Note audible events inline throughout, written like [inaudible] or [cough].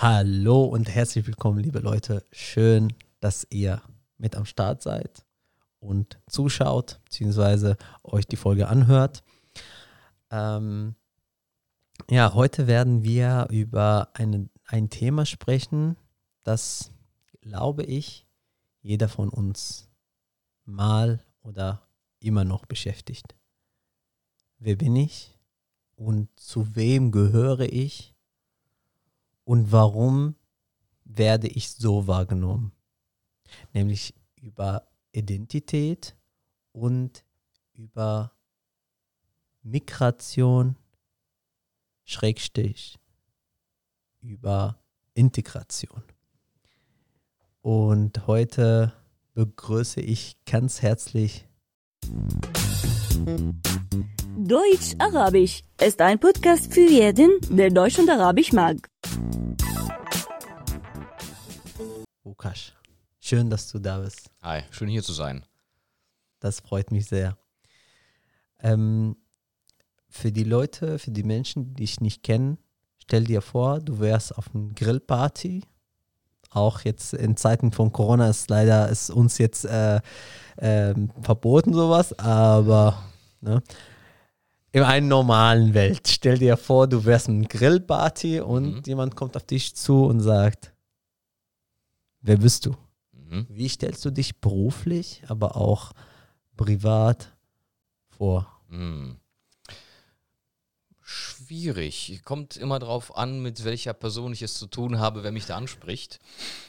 Hallo und herzlich willkommen, liebe Leute. Schön, dass ihr mit am Start seid und zuschaut, beziehungsweise euch die Folge anhört. Ähm, ja, heute werden wir über eine, ein Thema sprechen, das, glaube ich, jeder von uns mal oder immer noch beschäftigt. Wer bin ich und zu wem gehöre ich und warum werde ich so wahrgenommen? Nämlich über Identität und über Migration, Schrägstrich, über Integration. Und heute begrüße ich ganz herzlich Deutsch-Arabisch ist ein Podcast für jeden, der Deutsch und Arabisch mag. Lukas. Schön, dass du da bist. Hi, schön hier zu sein. Das freut mich sehr. Ähm, für die Leute, für die Menschen, die dich nicht kennen, stell dir vor, du wärst auf einer Grillparty. Auch jetzt in Zeiten von Corona ist leider ist uns jetzt äh, äh, verboten sowas, aber ne, in einer normalen Welt. Stell dir vor, du wärst in einer Grillparty und Mhm. jemand kommt auf dich zu und sagt, wer bist du? Mhm. Wie stellst du dich beruflich, aber auch privat vor? Hm. Schwierig. Kommt immer drauf an, mit welcher Person ich es zu tun habe, wer mich da anspricht.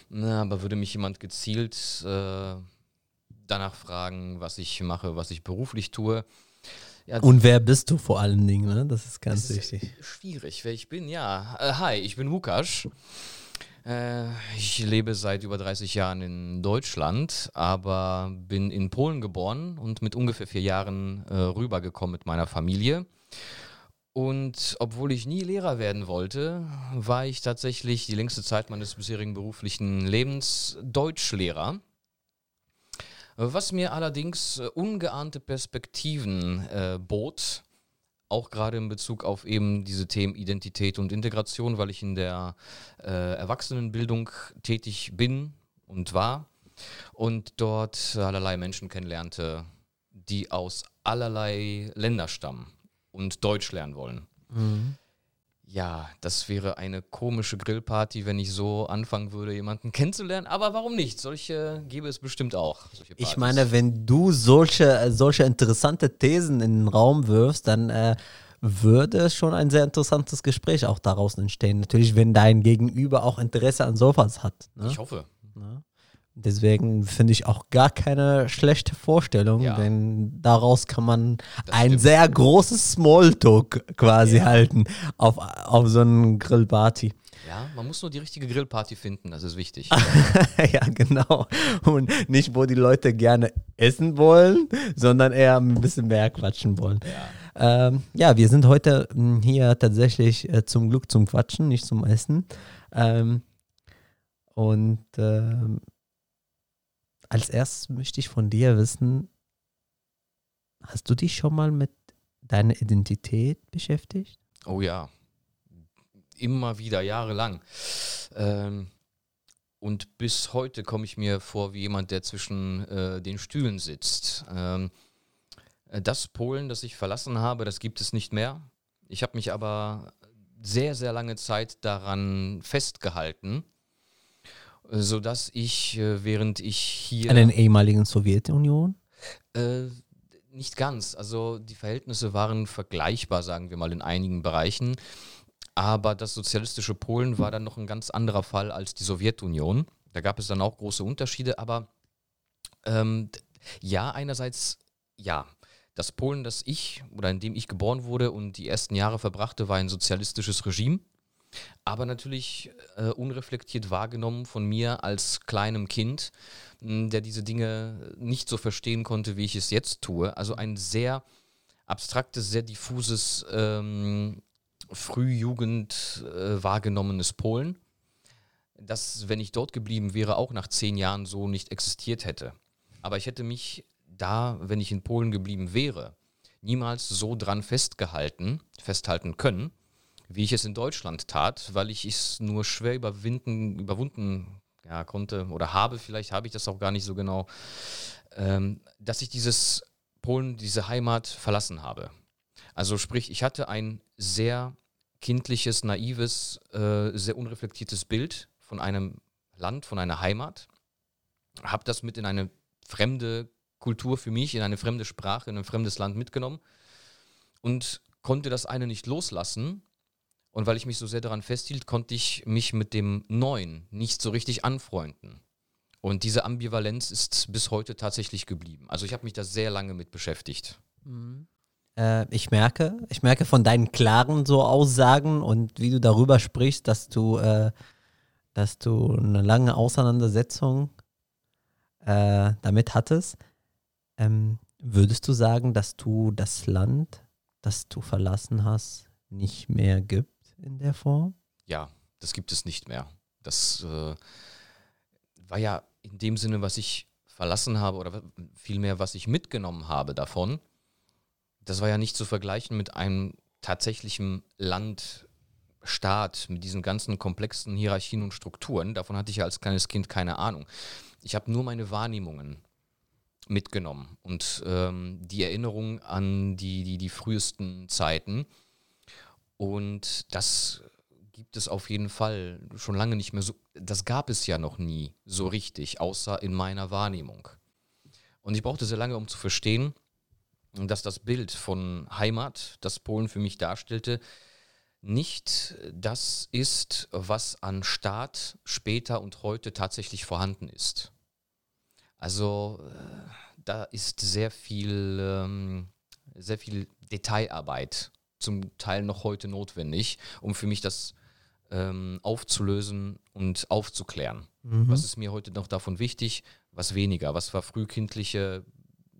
Na, aber würde mich jemand gezielt äh, danach fragen, was ich mache, was ich beruflich tue. Ja, Und wer bist du vor allen Dingen? Ne? Das ist ganz das ist wichtig. schwierig, wer ich bin. Ja, äh, hi, ich bin Lukas. Äh, ich lebe seit über 30 Jahren in Deutschland, aber bin in Polen geboren und mit ungefähr vier Jahren äh, rübergekommen mit meiner Familie. Und obwohl ich nie Lehrer werden wollte, war ich tatsächlich die längste Zeit meines bisherigen beruflichen Lebens Deutschlehrer. Was mir allerdings äh, ungeahnte Perspektiven äh, bot, auch gerade in Bezug auf eben diese Themen Identität und Integration, weil ich in der äh, Erwachsenenbildung tätig bin und war und dort allerlei Menschen kennenlernte, die aus allerlei Länder stammen und Deutsch lernen wollen. Ja, das wäre eine komische Grillparty, wenn ich so anfangen würde, jemanden kennenzulernen. Aber warum nicht? Solche gäbe es bestimmt auch. Ich meine, wenn du solche, solche interessante Thesen in den Raum wirfst, dann äh, würde schon ein sehr interessantes Gespräch auch daraus entstehen. Natürlich, wenn dein Gegenüber auch Interesse an sowas hat. Ne? ich hoffe. Deswegen finde ich auch gar keine schlechte Vorstellung, Ja. denn daraus kann man Das ein stimmt. sehr großes Smalltalk quasi Ja. halten auf, auf so einen Grillparty. Ja, man muss nur die richtige Grillparty finden, das ist wichtig. [laughs] ja, genau. Und nicht, wo die Leute gerne essen wollen, sondern eher ein bisschen mehr quatschen wollen. Ja, ähm, ja wir sind heute mh, hier tatsächlich äh, zum Glück zum Quatschen, nicht zum Essen. Ähm, und ähm, als erstes möchte ich von dir wissen, hast du dich schon mal mit deiner Identität beschäftigt? Oh ja. Immer wieder, jahrelang. Ähm, und bis heute komme ich mir vor wie jemand, der zwischen äh, den Stühlen sitzt. Ähm, äh, das Polen, das ich verlassen habe, das gibt es nicht mehr. Ich habe mich aber sehr, sehr lange Zeit daran festgehalten, sodass ich, äh, während ich hier... An den ehemaligen Sowjetunion? Äh, nicht ganz. Also die Verhältnisse waren vergleichbar, sagen wir mal, in einigen Bereichen. Aber das sozialistische Polen war dann noch ein ganz anderer Fall als die Sowjetunion. Da gab es dann auch große Unterschiede. Aber ähm, ja, einerseits ja. Das Polen, das ich oder in dem ich geboren wurde und die ersten Jahre verbrachte, war ein sozialistisches Regime. Aber natürlich äh, unreflektiert wahrgenommen von mir als kleinem Kind, mh, der diese Dinge nicht so verstehen konnte, wie ich es jetzt tue. Also ein sehr abstraktes, sehr diffuses, ähm, Frühjugend äh, wahrgenommenes Polen, das, wenn ich dort geblieben wäre, auch nach zehn Jahren so nicht existiert hätte. Aber ich hätte mich da, wenn ich in Polen geblieben wäre, niemals so dran festgehalten, festhalten können, wie ich es in Deutschland tat, weil ich es nur schwer überwinden, überwunden ja, konnte oder habe, vielleicht habe ich das auch gar nicht so genau, ähm, dass ich dieses Polen, diese Heimat verlassen habe. Also sprich, ich hatte ein sehr kindliches, naives, äh, sehr unreflektiertes Bild von einem Land, von einer Heimat, habe das mit in eine fremde Kultur für mich, in eine fremde Sprache, in ein fremdes Land mitgenommen und konnte das eine nicht loslassen. Und weil ich mich so sehr daran festhielt, konnte ich mich mit dem Neuen nicht so richtig anfreunden. Und diese Ambivalenz ist bis heute tatsächlich geblieben. Also ich habe mich da sehr lange mit beschäftigt. Mhm. Äh, ich merke, ich merke von deinen klaren so Aussagen und wie du darüber sprichst, dass du, äh, dass du eine lange Auseinandersetzung äh, damit hattest. Ähm, würdest du sagen, dass du das Land, das du verlassen hast, nicht mehr gibt in der Form? Ja, das gibt es nicht mehr. Das äh, war ja in dem Sinne, was ich verlassen habe oder vielmehr, was ich mitgenommen habe davon, das war ja nicht zu vergleichen mit einem tatsächlichen Land, Staat, mit diesen ganzen komplexen Hierarchien und Strukturen. Davon hatte ich ja als kleines Kind keine Ahnung. Ich habe nur meine Wahrnehmungen mitgenommen und ähm, die Erinnerung an die, die, die frühesten Zeiten. Und das gibt es auf jeden Fall schon lange nicht mehr so. Das gab es ja noch nie so richtig, außer in meiner Wahrnehmung. Und ich brauchte sehr lange, um zu verstehen, dass das Bild von Heimat, das Polen für mich darstellte, nicht das ist, was an Staat später und heute tatsächlich vorhanden ist. Also äh, da ist sehr viel, ähm, sehr viel Detailarbeit zum Teil noch heute notwendig, um für mich das ähm, aufzulösen und aufzuklären. Mhm. Was ist mir heute noch davon wichtig, was weniger? Was war frühkindliche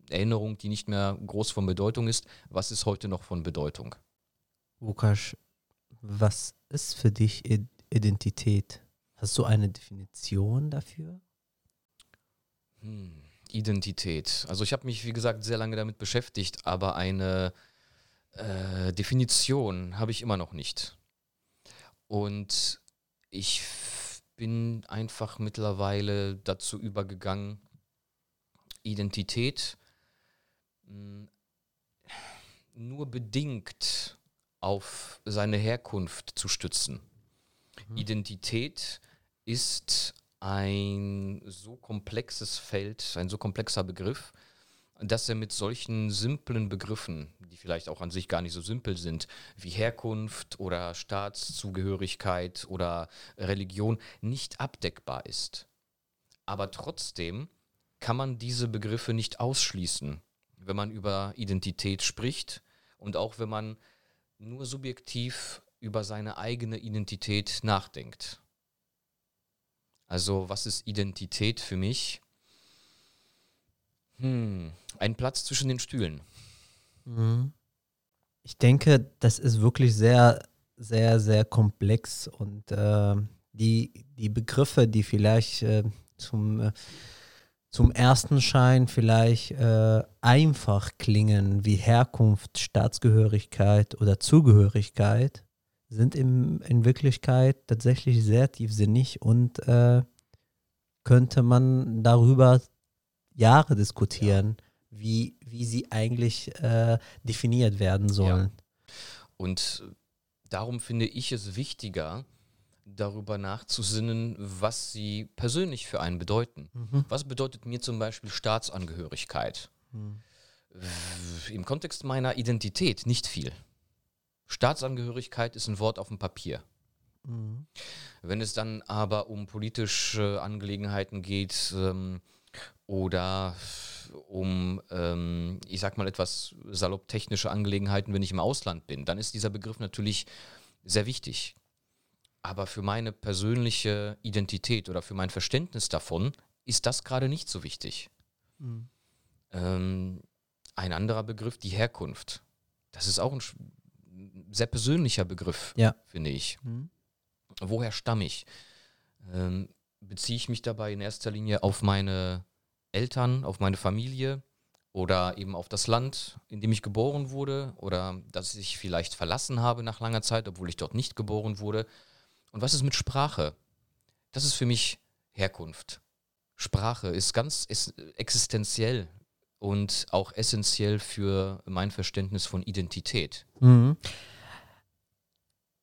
Erinnerung, die nicht mehr groß von Bedeutung ist? Was ist heute noch von Bedeutung? Lukas, was ist für dich Identität? Hast du eine Definition dafür? Hm, Identität. Also ich habe mich, wie gesagt, sehr lange damit beschäftigt, aber eine äh, Definition habe ich immer noch nicht. Und ich bin einfach mittlerweile dazu übergegangen, Identität mh, hm, nur bedingt auf seine Herkunft zu stützen. Mhm. Identität ist ein so komplexes Feld, ein so komplexer Begriff, dass er mit solchen simplen Begriffen, die vielleicht auch an sich gar nicht so simpel sind, wie Herkunft oder Staatszugehörigkeit oder Religion, nicht abdeckbar ist. Aber trotzdem kann man diese Begriffe nicht ausschließen, wenn man über Identität spricht und auch wenn man nur subjektiv über seine eigene Identität nachdenkt. Also was ist Identität für mich? Hm, ein Platz zwischen den Stühlen. Mhm. Ich denke, das ist wirklich sehr, sehr, sehr komplex und äh, die, die Begriffe, die vielleicht äh, zum, äh, zum ersten Schein vielleicht äh, einfach klingen, wie Herkunft, Staatsgehörigkeit oder Zugehörigkeit, sind im, in Wirklichkeit tatsächlich sehr tiefsinnig und äh, könnte man darüber Jahre diskutieren, ja. wie, wie sie eigentlich äh, definiert werden sollen. Ja. Und darum finde ich es wichtiger, darüber nachzusinnen, was sie persönlich für einen bedeuten. Mhm. Was bedeutet mir zum Beispiel Staatsangehörigkeit? Mhm. Im Kontext meiner Identität nicht viel. Staatsangehörigkeit ist ein Wort auf dem Papier. Mhm. Wenn es dann aber um politische Angelegenheiten geht, ähm, oder um, ähm, ich sag mal, etwas salopp technische Angelegenheiten, wenn ich im Ausland bin, dann ist dieser Begriff natürlich sehr wichtig. Aber für meine persönliche Identität oder für mein Verständnis davon ist das gerade nicht so wichtig. Mhm. Ähm, ein anderer Begriff, die Herkunft. Das ist auch ein sehr persönlicher Begriff, ja. finde ich. Mhm. Woher stamme ich? Ähm, beziehe ich mich dabei in erster Linie auf meine Eltern, auf meine Familie oder eben auf das Land, in dem ich geboren wurde oder dass ich vielleicht verlassen habe nach langer Zeit, obwohl ich dort nicht geboren wurde. Und was ist mit Sprache? Das ist für mich Herkunft. Sprache ist ganz existenziell und auch essentiell für mein Verständnis von Identität. Mhm.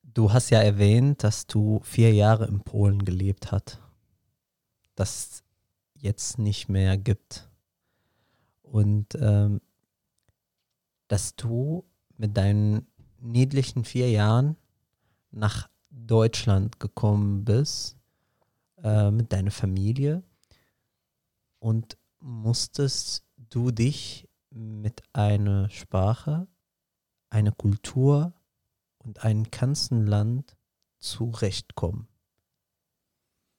Du hast ja erwähnt, dass du vier Jahre in Polen gelebt hast. Das jetzt nicht mehr gibt. Und ähm, dass du mit deinen niedlichen vier Jahren nach Deutschland gekommen bist, äh, mit deiner Familie und musstest du dich mit einer Sprache, einer Kultur und einem ganzen Land zurechtkommen,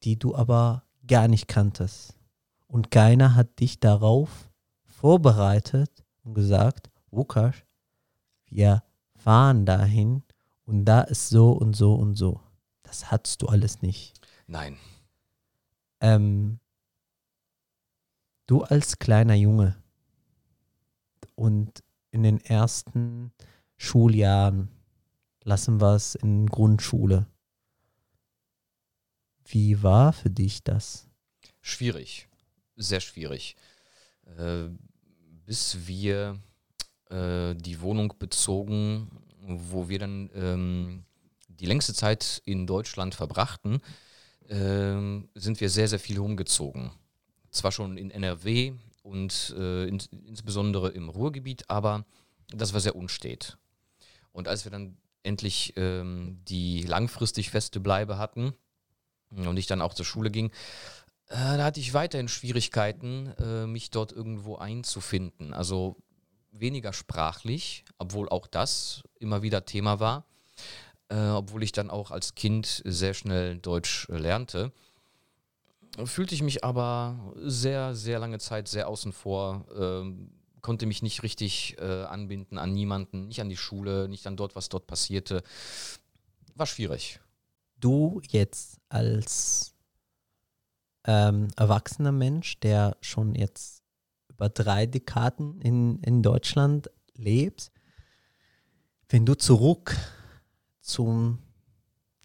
die du aber gar nicht kanntest. Und keiner hat dich darauf vorbereitet und gesagt, Lukas, wir fahren dahin und da ist so und so und so. Das hattest du alles nicht. Nein. Ähm, du als kleiner Junge und in den ersten Schuljahren, lassen wir es in Grundschule. Wie war für dich das? Schwierig, sehr schwierig. Äh, bis wir äh, die Wohnung bezogen, wo wir dann ähm, die längste Zeit in Deutschland verbrachten, äh, sind wir sehr, sehr viel umgezogen. Zwar schon in NRW und äh, in, insbesondere im Ruhrgebiet, aber das war sehr unstet. Und als wir dann endlich ähm, die langfristig feste Bleibe hatten und ich dann auch zur Schule ging, äh, da hatte ich weiterhin Schwierigkeiten, äh, mich dort irgendwo einzufinden. Also weniger sprachlich, obwohl auch das immer wieder Thema war, äh, obwohl ich dann auch als Kind sehr schnell Deutsch lernte. Fühlte ich mich aber sehr, sehr lange Zeit sehr außen vor, ähm, konnte mich nicht richtig äh, anbinden an niemanden, nicht an die Schule, nicht an dort, was dort passierte. War schwierig. Du jetzt als ähm, erwachsener Mensch, der schon jetzt über drei Dekaden in, in Deutschland lebt, wenn du zurück zum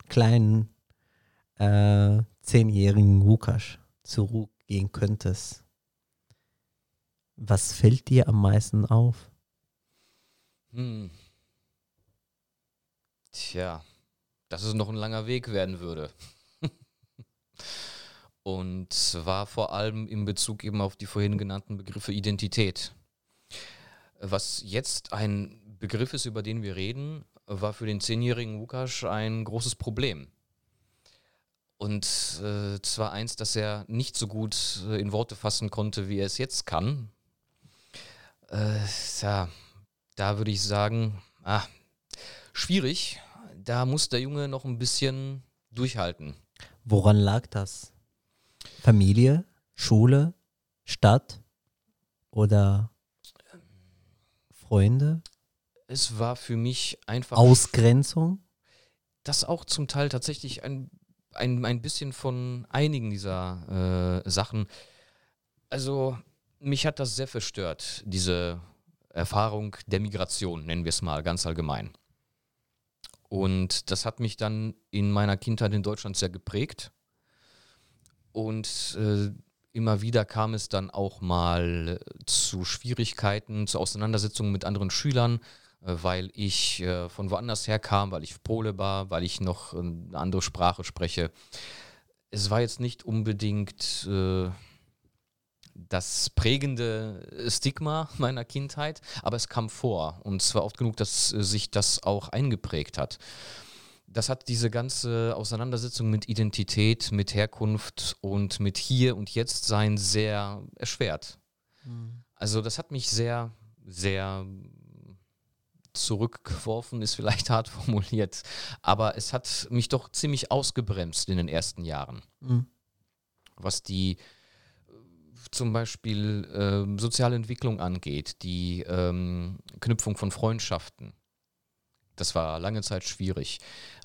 kleinen äh, zehnjährigen Lukas zurückgehen könntest, was fällt dir am meisten auf? Hm. Tja, dass es noch ein langer Weg werden würde. [laughs] Und zwar vor allem in Bezug eben auf die vorhin genannten Begriffe Identität. Was jetzt ein Begriff ist, über den wir reden, war für den zehnjährigen Lukas ein großes Problem. Und äh, zwar eins, das er nicht so gut äh, in Worte fassen konnte, wie er es jetzt kann. Äh, ja, da würde ich sagen, ah, schwierig. Da muss der Junge noch ein bisschen durchhalten. Woran lag das? Familie, Schule, Stadt oder Freunde? Es war für mich einfach. Ausgrenzung? Das auch zum Teil tatsächlich ein, ein, ein bisschen von einigen dieser äh, Sachen. Also, mich hat das sehr verstört, diese Erfahrung der Migration, nennen wir es mal ganz allgemein. Und das hat mich dann in meiner Kindheit in Deutschland sehr geprägt. Und äh, immer wieder kam es dann auch mal zu Schwierigkeiten, zu Auseinandersetzungen mit anderen Schülern, äh, weil ich äh, von woanders her kam, weil ich Pole war, weil ich noch eine andere Sprache spreche. Es war jetzt nicht unbedingt äh, das prägende Stigma meiner Kindheit, aber es kam vor und zwar oft genug, dass sich das auch eingeprägt hat das hat diese ganze Auseinandersetzung mit Identität, mit Herkunft und mit Hier und Jetzt sein sehr erschwert. Mhm. Also das hat mich sehr, sehr zurückgeworfen, ist vielleicht [laughs] hart formuliert, aber es hat mich doch ziemlich ausgebremst in den ersten Jahren. Mhm. Was die zum Beispiel äh, soziale Entwicklung angeht, die ähm, Knüpfung von Freundschaften das war lange Zeit schwierig.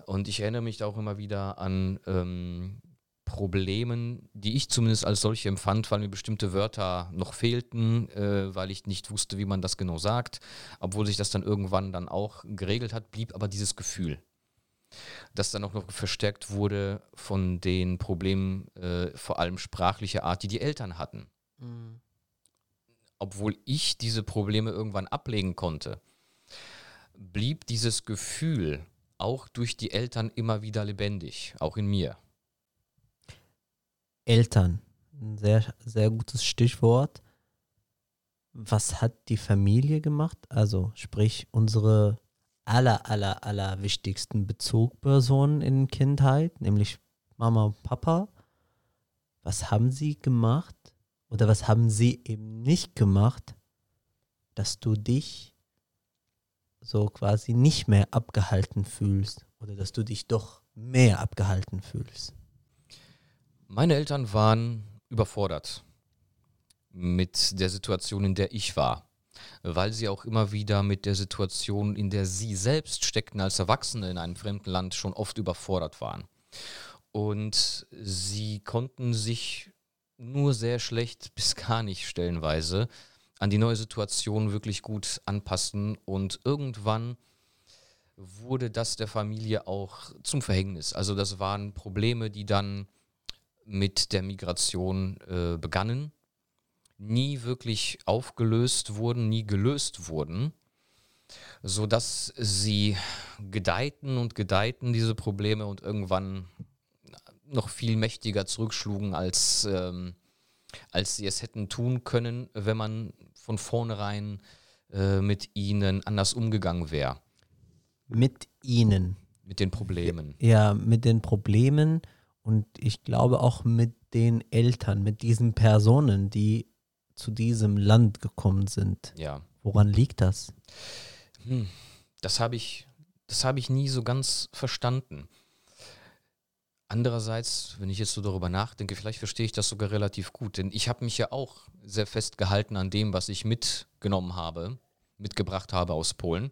Und ich erinnere mich auch immer wieder an ähm, Problemen, die ich zumindest als solche empfand, weil mir bestimmte Wörter noch fehlten, äh, weil ich nicht wusste, wie man das genau sagt. Obwohl sich das dann irgendwann dann auch geregelt hat, blieb aber dieses Gefühl, das dann auch noch verstärkt wurde von den Problemen, äh, vor allem sprachlicher Art, die die Eltern hatten. Mhm. Obwohl ich diese Probleme irgendwann ablegen konnte, blieb dieses Gefühl auch durch die Eltern immer wieder lebendig, auch in mir. Eltern, ein sehr, sehr gutes Stichwort. Was hat die Familie gemacht? Also sprich unsere aller, aller, aller wichtigsten Bezugpersonen in Kindheit, nämlich Mama und Papa. Was haben sie gemacht oder was haben sie eben nicht gemacht, dass du dich so quasi nicht mehr abgehalten fühlst oder dass du dich doch mehr abgehalten fühlst? Meine Eltern waren überfordert mit der Situation, in der ich war, weil sie auch immer wieder mit der Situation, in der sie selbst steckten als Erwachsene in einem fremden Land, schon oft überfordert waren. Und sie konnten sich nur sehr schlecht bis gar nicht stellenweise an die neue Situation wirklich gut anpassen und irgendwann wurde das der Familie auch zum Verhängnis. Also das waren Probleme, die dann mit der Migration äh, begannen, nie wirklich aufgelöst wurden, nie gelöst wurden, sodass sie gedeihten und gedeihten, diese Probleme, und irgendwann noch viel mächtiger zurückschlugen, als, ähm, als sie es hätten tun können, wenn man von vornherein äh, mit ihnen anders umgegangen wäre. Mit ihnen. Mit den Problemen. Ja, mit den Problemen und ich glaube auch mit den Eltern, mit diesen Personen, die zu diesem Land gekommen sind. Ja. Woran liegt das? Hm, das habe ich, das habe ich nie so ganz verstanden. Andererseits, wenn ich jetzt so darüber nachdenke, vielleicht verstehe ich das sogar relativ gut, denn ich habe mich ja auch sehr festgehalten an dem, was ich mitgenommen habe, mitgebracht habe aus Polen,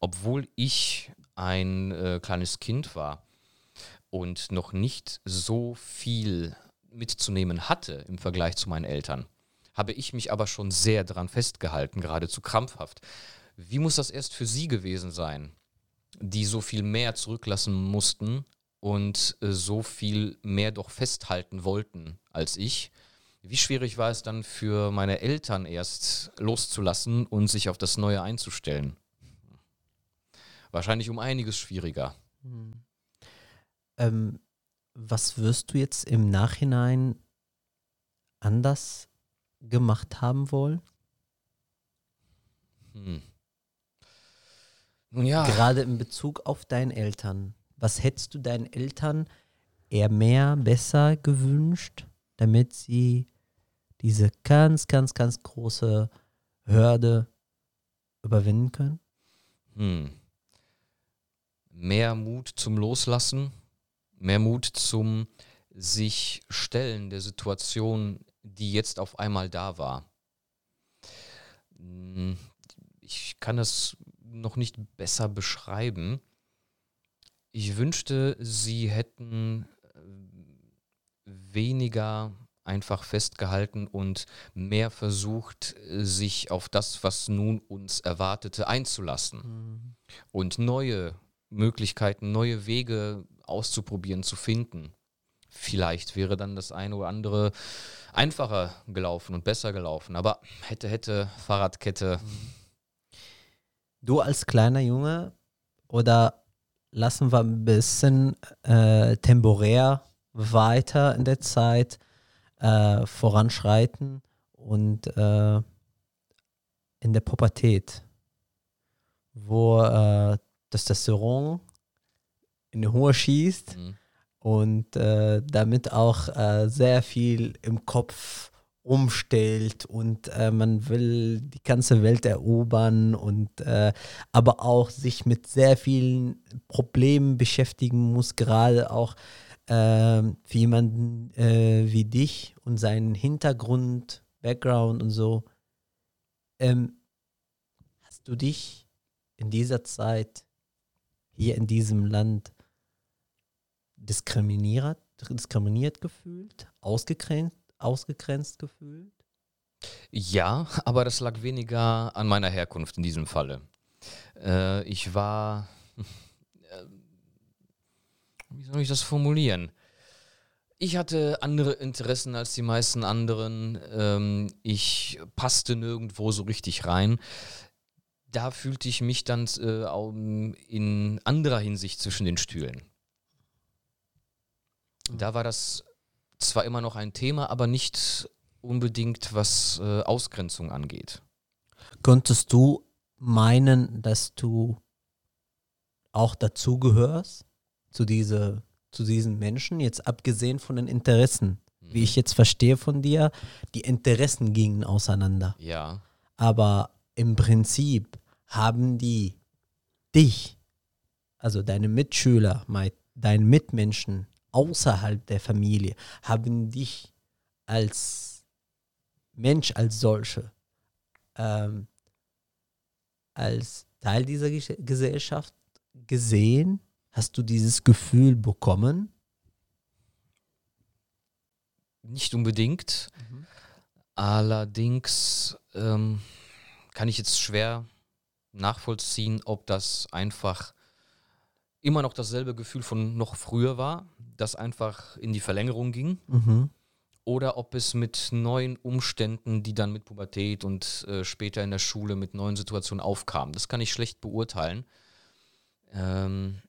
obwohl ich ein äh, kleines Kind war und noch nicht so viel mitzunehmen hatte im Vergleich zu meinen Eltern, habe ich mich aber schon sehr daran festgehalten, geradezu krampfhaft. Wie muss das erst für Sie gewesen sein, die so viel mehr zurücklassen mussten und äh, so viel mehr doch festhalten wollten als ich. Wie schwierig war es dann für meine Eltern erst loszulassen und sich auf das Neue einzustellen? Wahrscheinlich um einiges schwieriger. Hm. Ähm, was wirst du jetzt im Nachhinein anders gemacht haben wollen? Hm. Ja. Gerade in Bezug auf deine Eltern. Was hättest du deinen Eltern eher mehr, besser gewünscht, damit sie diese ganz, ganz, ganz große Hürde überwinden können? Hm. Mehr Mut zum Loslassen, mehr Mut zum sich stellen der Situation, die jetzt auf einmal da war. Hm, ich kann das noch nicht besser beschreiben. Ich wünschte, sie hätten äh, weniger einfach festgehalten und mehr versucht, sich auf das, was nun uns erwartete, einzulassen mhm. und neue Möglichkeiten, neue Wege auszuprobieren, zu finden. Vielleicht wäre dann das eine oder andere einfacher gelaufen und besser gelaufen, aber hätte, hätte, Fahrradkette. Mhm. Du als kleiner Junge oder lassen wir ein bisschen äh, temporär weiter in der Zeit äh, voranschreiten und äh, in der Pubertät, wo äh, das Testosteron in die Hohe schießt mhm. und äh, damit auch äh, sehr viel im Kopf umstellt und äh, man will die ganze Welt erobern und äh, aber auch sich mit sehr vielen Problemen beschäftigen muss, gerade auch äh, für jemanden äh, wie dich und seinen Hintergrund, Background und so. Ähm, hast du dich in dieser Zeit hier in diesem Land diskriminiert diskriminiert gefühlt, ausgegrenzt, ausgegrenzt gefühlt? Ja, aber das lag weniger an meiner Herkunft in diesem Falle. Äh, ich war, äh, wie soll ich das formulieren? Ich hatte andere Interessen als die meisten anderen. Ähm, ich passte nirgendwo so richtig rein. Da fühlte ich mich dann äh, in anderer Hinsicht zwischen den Stühlen. Da war das zwar immer noch ein Thema, aber nicht unbedingt, was äh, Ausgrenzung angeht. Könntest du meinen, dass du auch dazugehörst, zu, diese, zu diesen Menschen, jetzt abgesehen von den Interessen? Wie Mhm. ich jetzt verstehe von dir, die Interessen gingen auseinander. Ja. Aber im Prinzip haben die dich, also deine Mitschüler, mei- deine Mitmenschen außerhalb der Familie, haben dich als Mensch, als solche, ähm, als Teil dieser Ges- Gesellschaft gesehen? Hast du dieses Gefühl bekommen? Nicht unbedingt. Allerdings ähm, kann ich jetzt schwer nachvollziehen, ob das einfach immer noch dasselbe Gefühl von noch früher war, das einfach in die Verlängerung ging, Mhm. oder ob es mit neuen Umständen, die dann mit Pubertät und äh, später in der Schule mit neuen Situationen aufkamen. Das kann ich schlecht beurteilen. Ähm,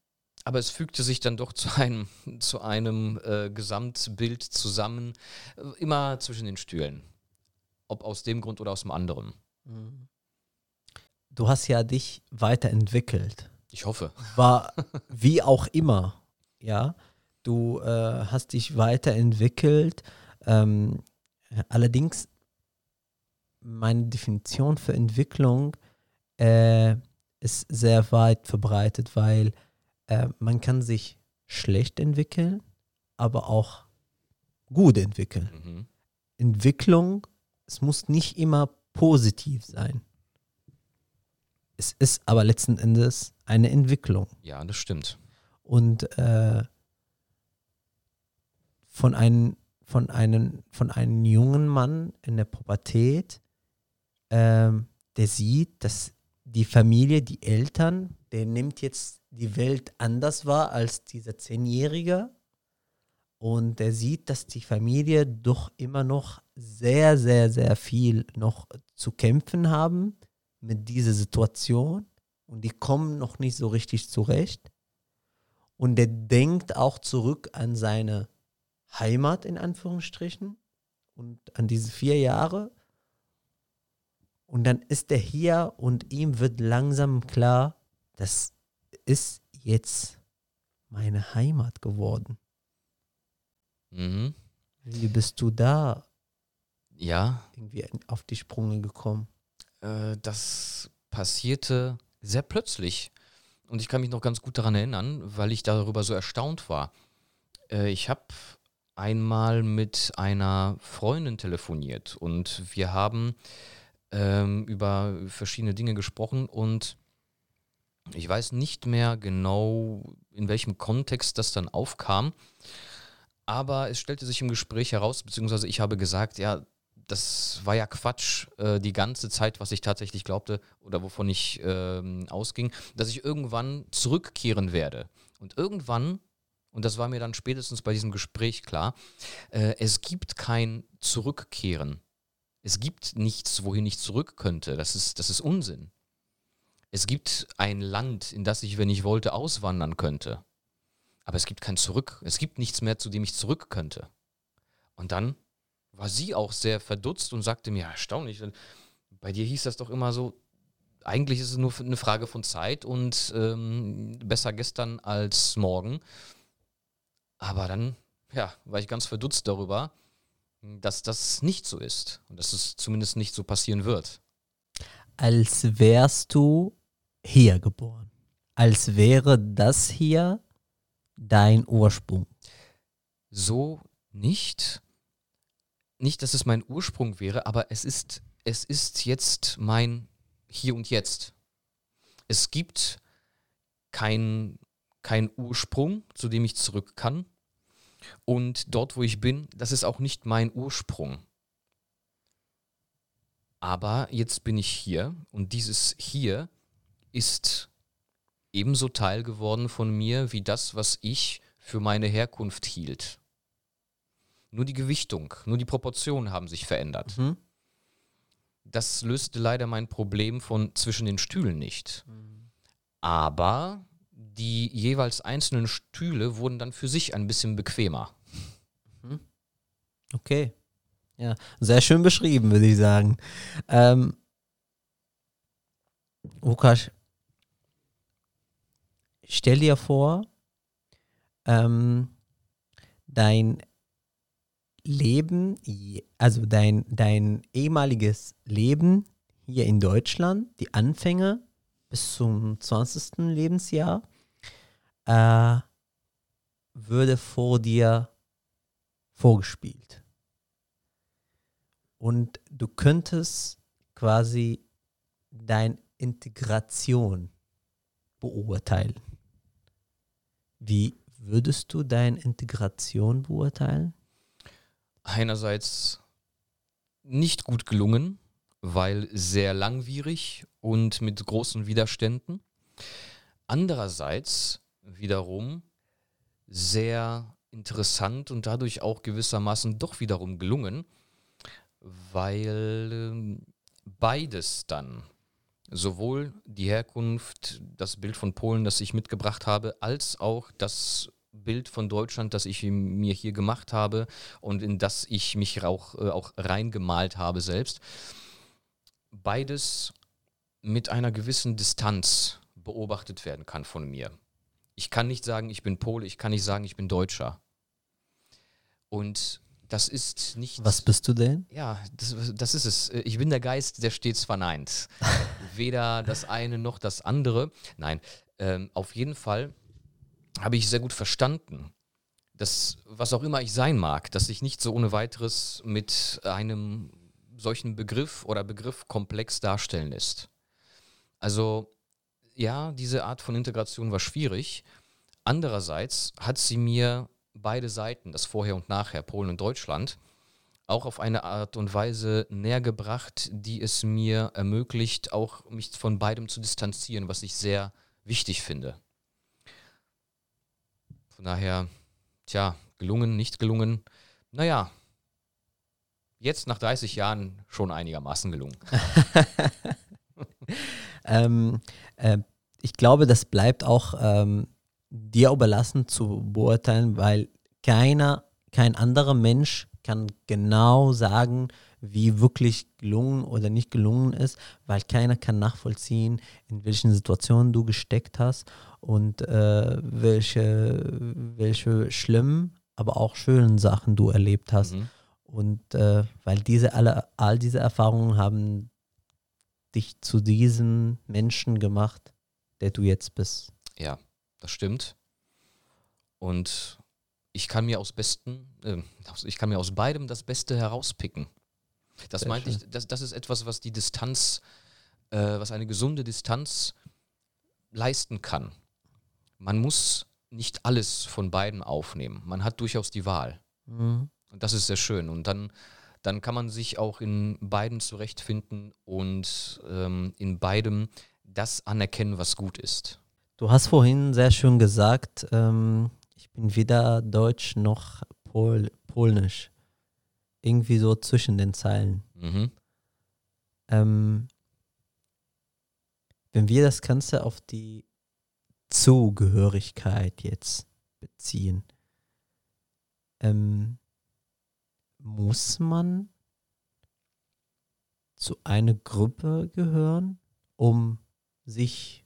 aber es fügte sich dann doch [laughs] zu einem, zu einem äh, Gesamtbild zusammen, äh, immer zwischen den Stühlen. Ob aus dem Grund oder aus dem anderen. Du hast ja dich weiterentwickelt. Ich hoffe. war wie auch immer, ja. Du äh, hast dich weiterentwickelt. Ähm, allerdings, meine Definition für Entwicklung äh, ist sehr weit verbreitet, weil äh, man kann sich schlecht entwickeln, aber auch gut entwickeln. Mhm. Entwicklung, es muss nicht immer positiv sein. Es ist aber letzten Endes eine Entwicklung. Ja, das stimmt. Und äh, von, einem, von, einem, von einem jungen Mann in der Pubertät, ähm, der sieht, dass die Familie, die Eltern, der nimmt jetzt die Welt anders wahr als dieser Zehnjährige. Und der sieht, dass die Familie doch immer noch sehr, sehr, sehr viel noch zu kämpfen haben mit dieser Situation. Und die kommen noch nicht so richtig zurecht. Und der denkt auch zurück an seine Heimat in Anführungsstrichen und an diese vier Jahre. Und dann ist er hier und ihm wird langsam klar, das ist jetzt meine Heimat geworden. Mhm. Wie bist du da Ja, irgendwie auf die Sprünge gekommen? äh, das passierte sehr plötzlich. Und ich kann mich noch ganz gut daran erinnern, weil ich darüber so erstaunt war. Äh, ich habe einmal mit einer Freundin telefoniert und wir haben ähm, über verschiedene Dinge gesprochen und ich weiß nicht mehr genau, in welchem Kontext das dann aufkam. Aber es stellte sich im Gespräch heraus, beziehungsweise ich habe gesagt, ja, das war ja Quatsch, äh, die ganze Zeit, was ich tatsächlich glaubte oder wovon ich ähm, ausging, dass ich irgendwann zurückkehren werde. Und irgendwann, und das war mir dann spätestens bei diesem Gespräch klar, äh, es gibt kein Zurückkehren. Es gibt nichts, wohin ich zurück könnte. Das ist, das ist Unsinn. Es gibt ein Land, in das ich, wenn ich wollte, auswandern könnte. Aber es gibt kein Zurück. Es gibt nichts mehr, zu dem ich zurück könnte. Und dann war sie auch sehr verdutzt und sagte mir, erstaunlich, bei dir hieß das doch immer so, eigentlich ist es nur eine Frage von Zeit und ähm, besser gestern als morgen. Aber dann, ja, war ich ganz verdutzt darüber, dass das nicht so ist und dass es zumindest nicht so passieren wird. Als wärst du hier geboren. Als wäre das hier dein Ursprung. So nicht. Nicht, dass es mein Ursprung wäre, aber es ist, es ist jetzt mein Hier und Jetzt. Es gibt kein, kein Ursprung, zu dem ich zurück kann. Und dort, wo ich bin, das ist auch nicht mein Ursprung. Aber jetzt bin ich hier und dieses hier ist ebenso Teil geworden von mir wie das, was ich für meine Herkunft hielt. Nur die Gewichtung, nur die Proportionen haben sich verändert. Mhm. Das löste leider mein Problem von zwischen den Stühlen nicht. Aber die jeweils einzelnen Stühle wurden dann für sich ein bisschen bequemer. Okay. Ja, sehr schön beschrieben, würde ich sagen. Ähm, Lukas, stell dir vor, ähm, dein Leben, also dein, dein ehemaliges Leben hier in Deutschland, die Anfänge bis zum 20. Lebensjahr, äh, würde vor dir vorgespielt. Und du könntest quasi deine Integration beurteilen. Wie würdest du deine Integration beurteilen? Einerseits nicht gut gelungen, weil sehr langwierig und mit großen Widerständen. Andererseits wiederum sehr interessant und dadurch auch gewissermaßen doch wiederum gelungen, weil ähm, beides dann, sowohl die Herkunft, das Bild von Polen, das ich mitgebracht habe, als auch das Bild von Deutschland, das ich mir hier gemacht habe und in das ich mich auch, äh, auch reingemalt habe selbst, beides mit einer gewissen Distanz beobachtet werden kann von mir. Ich kann nicht sagen, ich bin Pole, ich kann nicht sagen, ich bin Deutscher. Und das ist nicht. Was bist du denn? Ja, das, das ist es. Ich bin der Geist, der stets verneint. [laughs] Weder das eine noch das andere. Nein, ähm, auf jeden Fall habe ich sehr gut verstanden, dass was auch immer ich sein mag, dass sich nicht so ohne weiteres mit einem solchen Begriff oder Begriffkomplex darstellen lässt. Also ja, diese Art von Integration war schwierig. Andererseits hat sie mir beide Seiten, das Vorher und Nachher, Polen und Deutschland, auch auf eine Art und Weise näher gebracht, die es mir ermöglicht, auch mich von beidem zu distanzieren, was ich sehr wichtig finde. Von daher, tja, gelungen, nicht gelungen. Naja, jetzt nach 30 Jahren schon einigermaßen gelungen. [laughs] Ähm, äh, ich glaube, das bleibt auch ähm, dir überlassen zu beurteilen, weil keiner, kein anderer Mensch kann genau sagen, wie wirklich gelungen oder nicht gelungen ist, weil keiner kann nachvollziehen, in welchen Situationen du gesteckt hast und äh, welche, welche schlimmen, aber auch schönen Sachen du erlebt hast. Mhm. Und äh, weil diese alle, all diese Erfahrungen haben dich zu diesem Menschen gemacht, der du jetzt bist. Ja, das stimmt. Und ich kann mir aus besten, äh, ich kann mir aus beidem das Beste herauspicken. Das Sehr meinte ich, das, das ist etwas, was die Distanz, äh, was eine gesunde Distanz leisten kann. Man muss nicht alles von beiden aufnehmen. Man hat durchaus die Wahl. Mhm. Und das ist sehr schön. Und dann, dann kann man sich auch in beiden zurechtfinden und ähm, in beidem das anerkennen, was gut ist. Du hast vorhin sehr schön gesagt, ähm, ich bin weder Deutsch noch Pol Polnisch. Irgendwie so zwischen den Zeilen. Mhm. Ähm, wenn wir das Ganze auf die Zugehörigkeit jetzt beziehen, ähm, muss man zu einer Gruppe gehören, um sich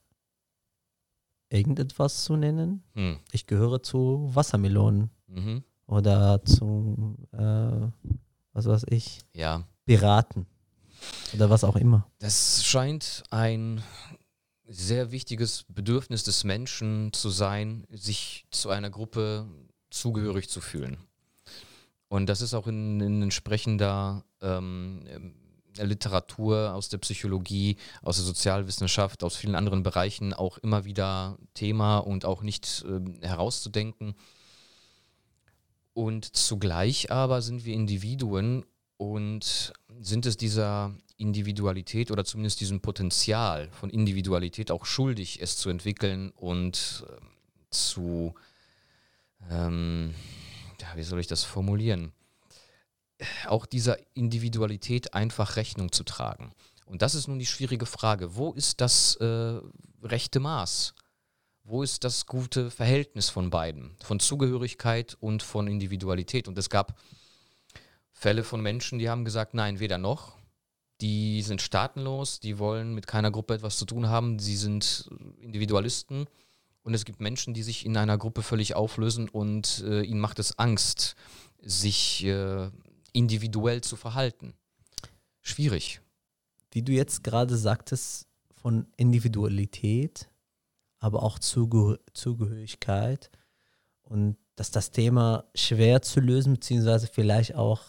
irgendetwas zu nennen? Hm. Ich gehöre zu Wassermelonen Mhm. oder zu, äh, was weiß ich, Ja. Piraten oder was auch immer. Das scheint ein sehr wichtiges Bedürfnis des Menschen zu sein, sich zu einer Gruppe zugehörig zu fühlen. Und das ist auch in, in entsprechender ähm, ähm, Literatur aus der Psychologie, aus der Sozialwissenschaft, aus vielen anderen Bereichen auch immer wieder Thema und auch nicht ähm, herauszudenken. Und zugleich aber sind wir Individuen und sind es dieser Individualität oder zumindest diesem Potenzial von Individualität auch schuldig, es zu entwickeln und äh, zu, ähm, ja, wie soll ich das formulieren? Auch dieser Individualität einfach Rechnung zu tragen. Und das ist nun die schwierige Frage. Wo ist das äh, rechte Maß? Wo ist das gute Verhältnis von beiden? Von Zugehörigkeit und von Individualität. Und es gab Fälle von Menschen, die haben gesagt, nein, weder noch. Die sind staatenlos, die wollen mit keiner Gruppe etwas zu tun haben, sie sind Individualisten. Und es gibt Menschen, die sich in einer Gruppe völlig auflösen und äh, ihnen macht es Angst, sich äh, individuell zu verhalten. Schwierig. Wie du jetzt gerade sagtest, von Individualität, aber auch Zuge Zugehörigkeit und dass das Thema schwer zu lösen, beziehungsweise vielleicht auch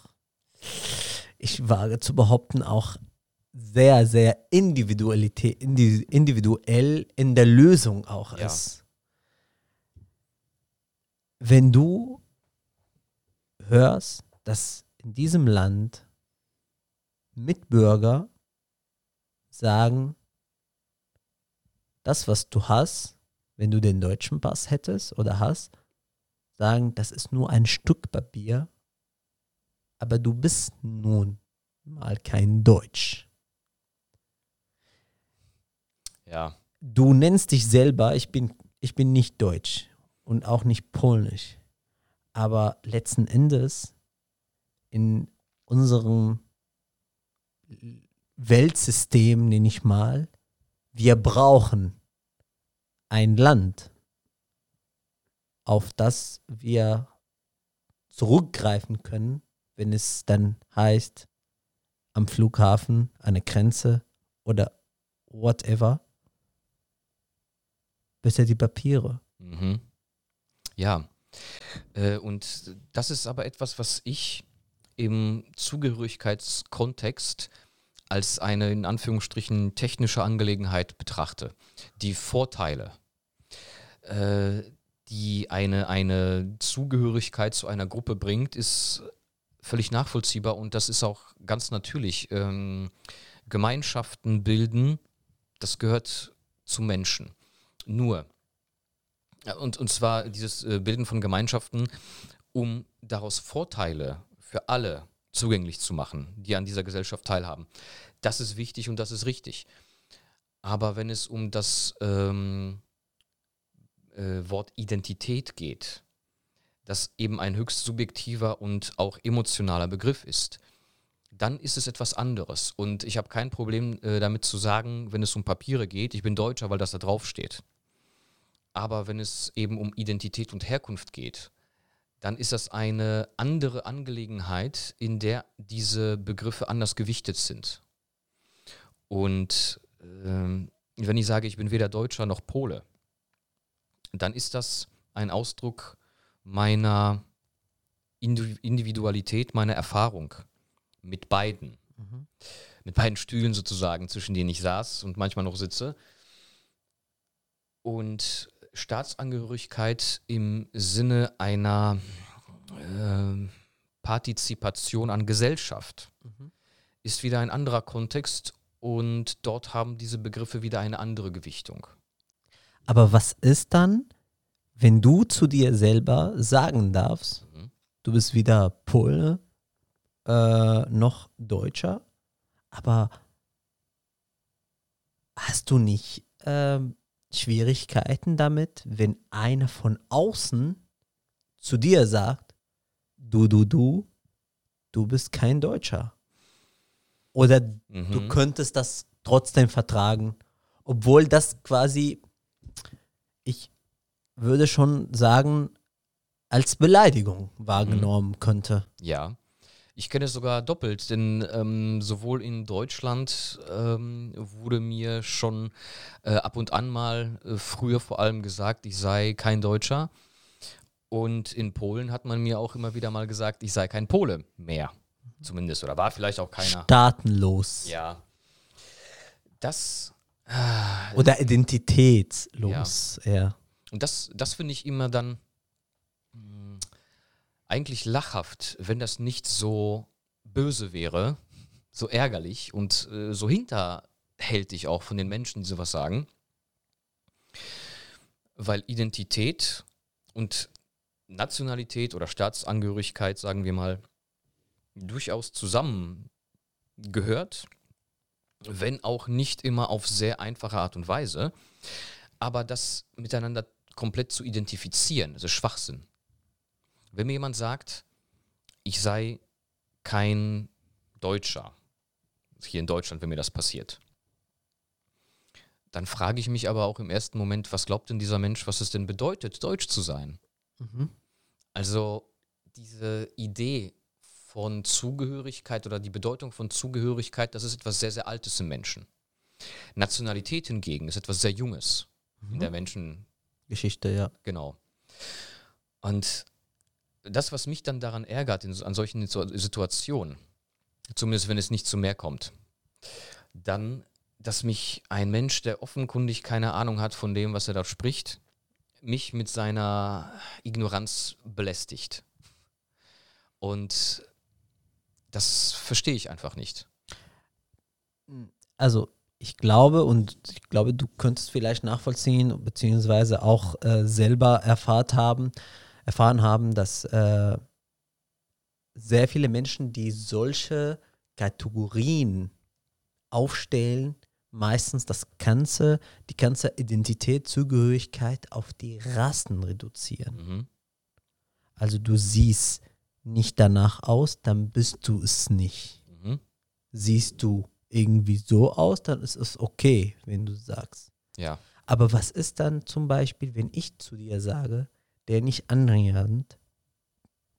ich wage zu behaupten, auch sehr, sehr Individualität, individuell in der Lösung auch ja. ist. Wenn du hörst, dass in diesem Land Mitbürger sagen, das, was du hast, wenn du den deutschen Pass hättest oder hast, sagen, das ist nur ein Stück Papier aber du bist nun mal kein Deutsch. Ja. Du nennst dich selber, ich bin, ich bin nicht Deutsch und auch nicht Polnisch. Aber letzten Endes in unserem Weltsystem, nenne ich mal, wir brauchen ein Land, auf das wir zurückgreifen können, wenn es dann heißt, am Flughafen, eine Grenze oder whatever, bisher die Papiere. Mhm. Ja. Äh, und das ist aber etwas, was ich im Zugehörigkeitskontext als eine in Anführungsstrichen technische Angelegenheit betrachte. Die Vorteile, äh, die eine, eine Zugehörigkeit zu einer Gruppe bringt, ist völlig nachvollziehbar und das ist auch ganz natürlich. Ähm, Gemeinschaften bilden, das gehört zu Menschen. Nur, und, und zwar dieses äh, Bilden von Gemeinschaften, um daraus Vorteile für alle zugänglich zu machen, die an dieser Gesellschaft teilhaben. Das ist wichtig und das ist richtig. Aber wenn es um das ähm, äh, Wort Identität geht, das eben ein höchst subjektiver und auch emotionaler Begriff ist, dann ist es etwas anderes. Und ich habe kein Problem äh, damit zu sagen, wenn es um Papiere geht, ich bin Deutscher, weil das da drauf steht. Aber wenn es eben um Identität und Herkunft geht, dann ist das eine andere Angelegenheit, in der diese Begriffe anders gewichtet sind. Und ähm, wenn ich sage, ich bin weder Deutscher noch Pole, dann ist das ein Ausdruck meiner Individualität, meiner Erfahrung mit beiden. Mhm. Mit beiden Stühlen sozusagen, zwischen denen ich saß und manchmal noch sitze. Und Staatsangehörigkeit im Sinne einer äh, Partizipation an Gesellschaft mhm. ist wieder ein anderer Kontext und dort haben diese Begriffe wieder eine andere Gewichtung. Aber was ist dann, wenn du zu dir selber sagen darfst, mhm. du bist weder Pole äh, noch Deutscher, aber hast du nicht äh, Schwierigkeiten damit, wenn einer von außen zu dir sagt, du, du, du, du bist kein Deutscher? Oder mhm. du könntest das trotzdem vertragen, obwohl das quasi, ich würde schon sagen, als Beleidigung wahrgenommen mhm. könnte. Ja. Ich kenne es sogar doppelt, denn ähm, sowohl in Deutschland ähm, wurde mir schon äh, ab und an mal äh, früher vor allem gesagt, ich sei kein Deutscher. Und in Polen hat man mir auch immer wieder mal gesagt, ich sei kein Pole mehr. Zumindest. Oder war vielleicht auch keiner. Staatenlos. Ja. Das. Äh, Oder identitätslos, ja. ja. Und das, das finde ich immer dann eigentlich lachhaft, wenn das nicht so böse wäre, so ärgerlich und äh, so hinterhältig auch von den Menschen, die sowas sagen. Weil Identität und Nationalität oder Staatsangehörigkeit, sagen wir mal, durchaus zusammengehört, wenn auch nicht immer auf sehr einfache Art und Weise. Aber das miteinander komplett zu identifizieren, das ist Schwachsinn. Wenn mir jemand sagt, ich sei kein Deutscher, hier in Deutschland, wenn mir das passiert, dann frage ich mich aber auch im ersten Moment, was glaubt denn dieser Mensch, was es denn bedeutet, deutsch zu sein? Mhm. Also diese Idee von Zugehörigkeit oder die Bedeutung von Zugehörigkeit, das ist etwas sehr, sehr Altes im Menschen. Nationalität hingegen ist etwas sehr Junges in der Menschen, Geschichte, ja. genau. Und das, was mich dann daran ärgert, in, an solchen Situ- Situationen, zumindest wenn es nicht zu mehr kommt, dann, dass mich ein Mensch, der offenkundig keine Ahnung hat von dem, was er da spricht, mich mit seiner Ignoranz belästigt. Und das verstehe ich einfach nicht. Also ich glaube und ich glaube, du könntest vielleicht nachvollziehen, beziehungsweise auch äh, selber erfahrt haben, erfahren haben, dass äh, sehr viele Menschen, die solche Kategorien aufstellen, meistens das ganze, die ganze Identität, Zugehörigkeit auf die Rassen reduzieren. Mhm. Also du siehst nicht danach aus, dann bist du es nicht. Mhm. Siehst du irgendwie so aus, dann ist es okay, wenn du sagst. Ja. Aber was ist dann zum Beispiel, wenn ich zu dir sage, der nicht annähernd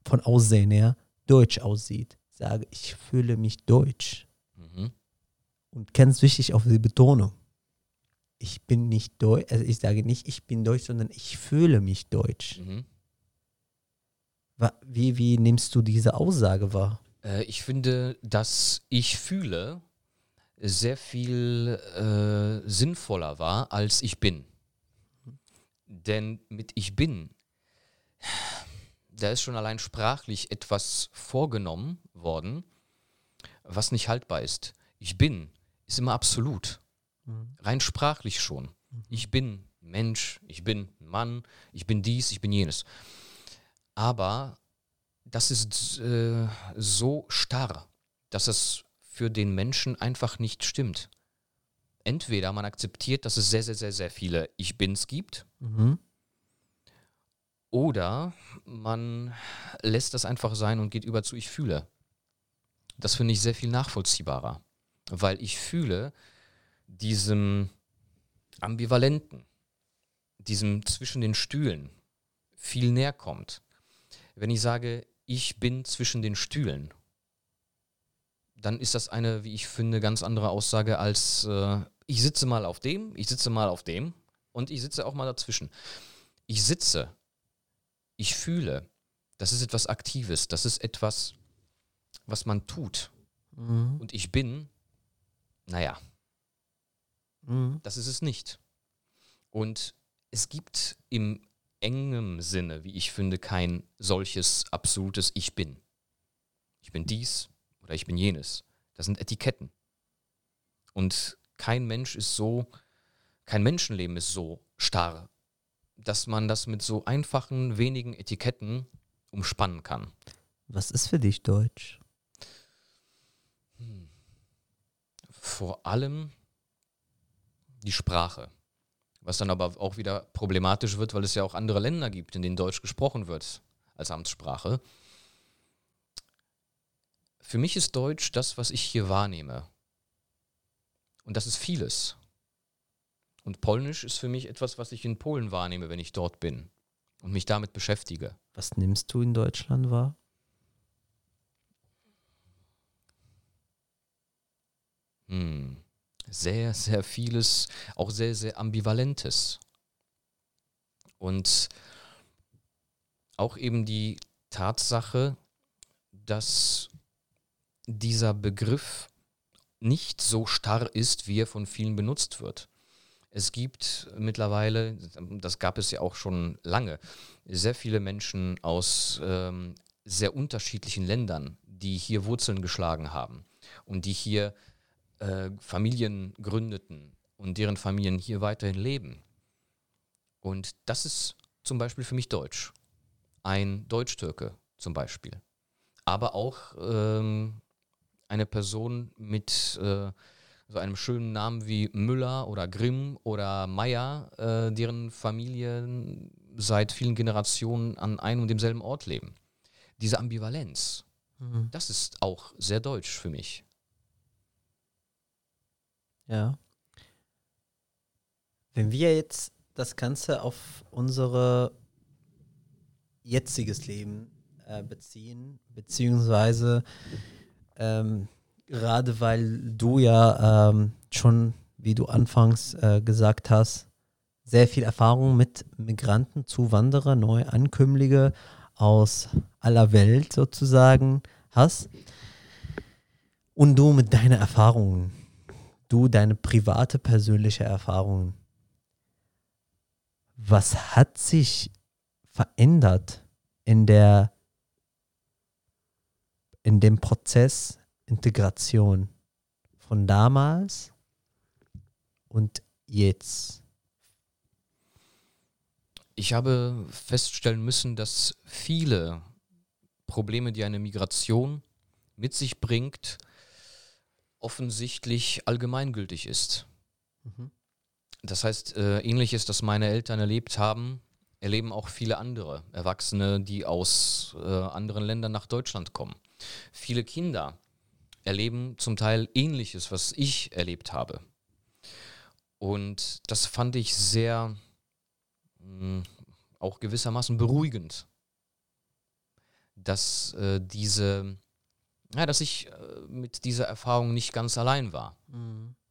von Aussehen her deutsch aussieht, sage, ich fühle mich deutsch. Mhm. Und ganz wichtig auf die Betonung. Ich bin nicht deutsch, also ich sage nicht, ich bin deutsch, sondern ich fühle mich deutsch. Mhm. Wie, wie nimmst du diese Aussage wahr? Äh, ich finde, dass ich fühle sehr viel äh, sinnvoller war, als ich bin. Denn mit ich bin, da ist schon allein sprachlich etwas vorgenommen worden, was nicht haltbar ist. Ich bin ist immer absolut. Rein sprachlich schon. Ich bin Mensch, ich bin Mann, ich bin dies, ich bin jenes. Aber das ist äh, so starr, dass es für den Menschen einfach nicht stimmt. Entweder man akzeptiert, dass es sehr, sehr, sehr, sehr viele Ich Bins gibt, Mhm. Oder man lässt das einfach sein und geht über zu Ich fühle. Das finde ich sehr viel nachvollziehbarer, weil ich fühle diesem Ambivalenten, diesem zwischen den Stühlen viel näher kommt. Wenn ich sage, ich bin zwischen den Stühlen, dann ist das eine, wie ich finde, ganz andere Aussage als äh, ich sitze mal auf dem, ich sitze mal auf dem und ich sitze auch mal dazwischen. Ich sitze, ich fühle, das ist etwas Aktives, das ist etwas, was man tut. Mhm. Und ich bin, naja, Mhm. das ist es nicht. Und es gibt im engem Sinne, wie ich finde, kein solches absolutes Ich bin. Ich bin dies oder ich bin jenes. Das sind Etiketten. Und kein Mensch ist so, kein Menschenleben ist so starr, dass man das mit so einfachen, wenigen Etiketten umspannen kann. Was ist für dich Deutsch? Vor allem die Sprache. Was dann aber auch wieder problematisch wird, weil es ja auch andere Länder gibt, in denen Deutsch gesprochen wird als Amtssprache. Für mich ist Deutsch das, was ich hier wahrnehme. Und das ist vieles. Und Polnisch ist für mich etwas, was ich in Polen wahrnehme, wenn ich dort bin und mich damit beschäftige. Was nimmst du in Deutschland wahr? Hm. Sehr, sehr vieles, auch sehr, sehr ambivalentes. Und auch eben die Tatsache, dass dieser Begriff nicht so starr ist, wie er von vielen benutzt wird. Es gibt mittlerweile, das gab es ja auch schon lange, sehr viele Menschen aus ähm, sehr unterschiedlichen Ländern, die hier Wurzeln geschlagen haben und die hier äh, Familien gründeten und deren Familien hier weiterhin leben. Und das ist zum Beispiel für mich Deutsch. Ein Deutsch-Türke zum Beispiel. Aber auch ähm, eine Person mit äh, so einem schönen Namen wie Müller oder Grimm oder Meyer, äh, deren Familien seit vielen Generationen an einem und demselben Ort leben. Diese Ambivalenz, Mhm. das ist auch sehr deutsch für mich. Ja. Wenn wir jetzt das Ganze auf unsere jetziges Leben äh, beziehen, beziehungsweise ähm, gerade weil du ja ähm, schon, wie du anfangs äh, gesagt hast, sehr viel Erfahrung mit Migranten, Zuwanderer, Neuankömmlinge aus aller Welt sozusagen hast. Und du mit deinen Erfahrungen, du deine private, persönliche Erfahrungen, was hat sich verändert in der in dem Prozess Integration von damals und jetzt? Ich habe feststellen müssen, dass viele Probleme, die eine Migration mit sich bringt, offensichtlich allgemeingültig ist. Mhm. Das heißt, äh, ähnliches, das meine Eltern erlebt haben, erleben auch viele andere Erwachsene, die aus äh, anderen Ländern nach Deutschland kommen. Viele Kinder erleben zum Teil ähnliches, was ich erlebt habe. Und das fand ich sehr mh, auch gewissermaßen beruhigend, dass äh, diese, ja, dass ich äh, mit dieser Erfahrung nicht ganz allein war,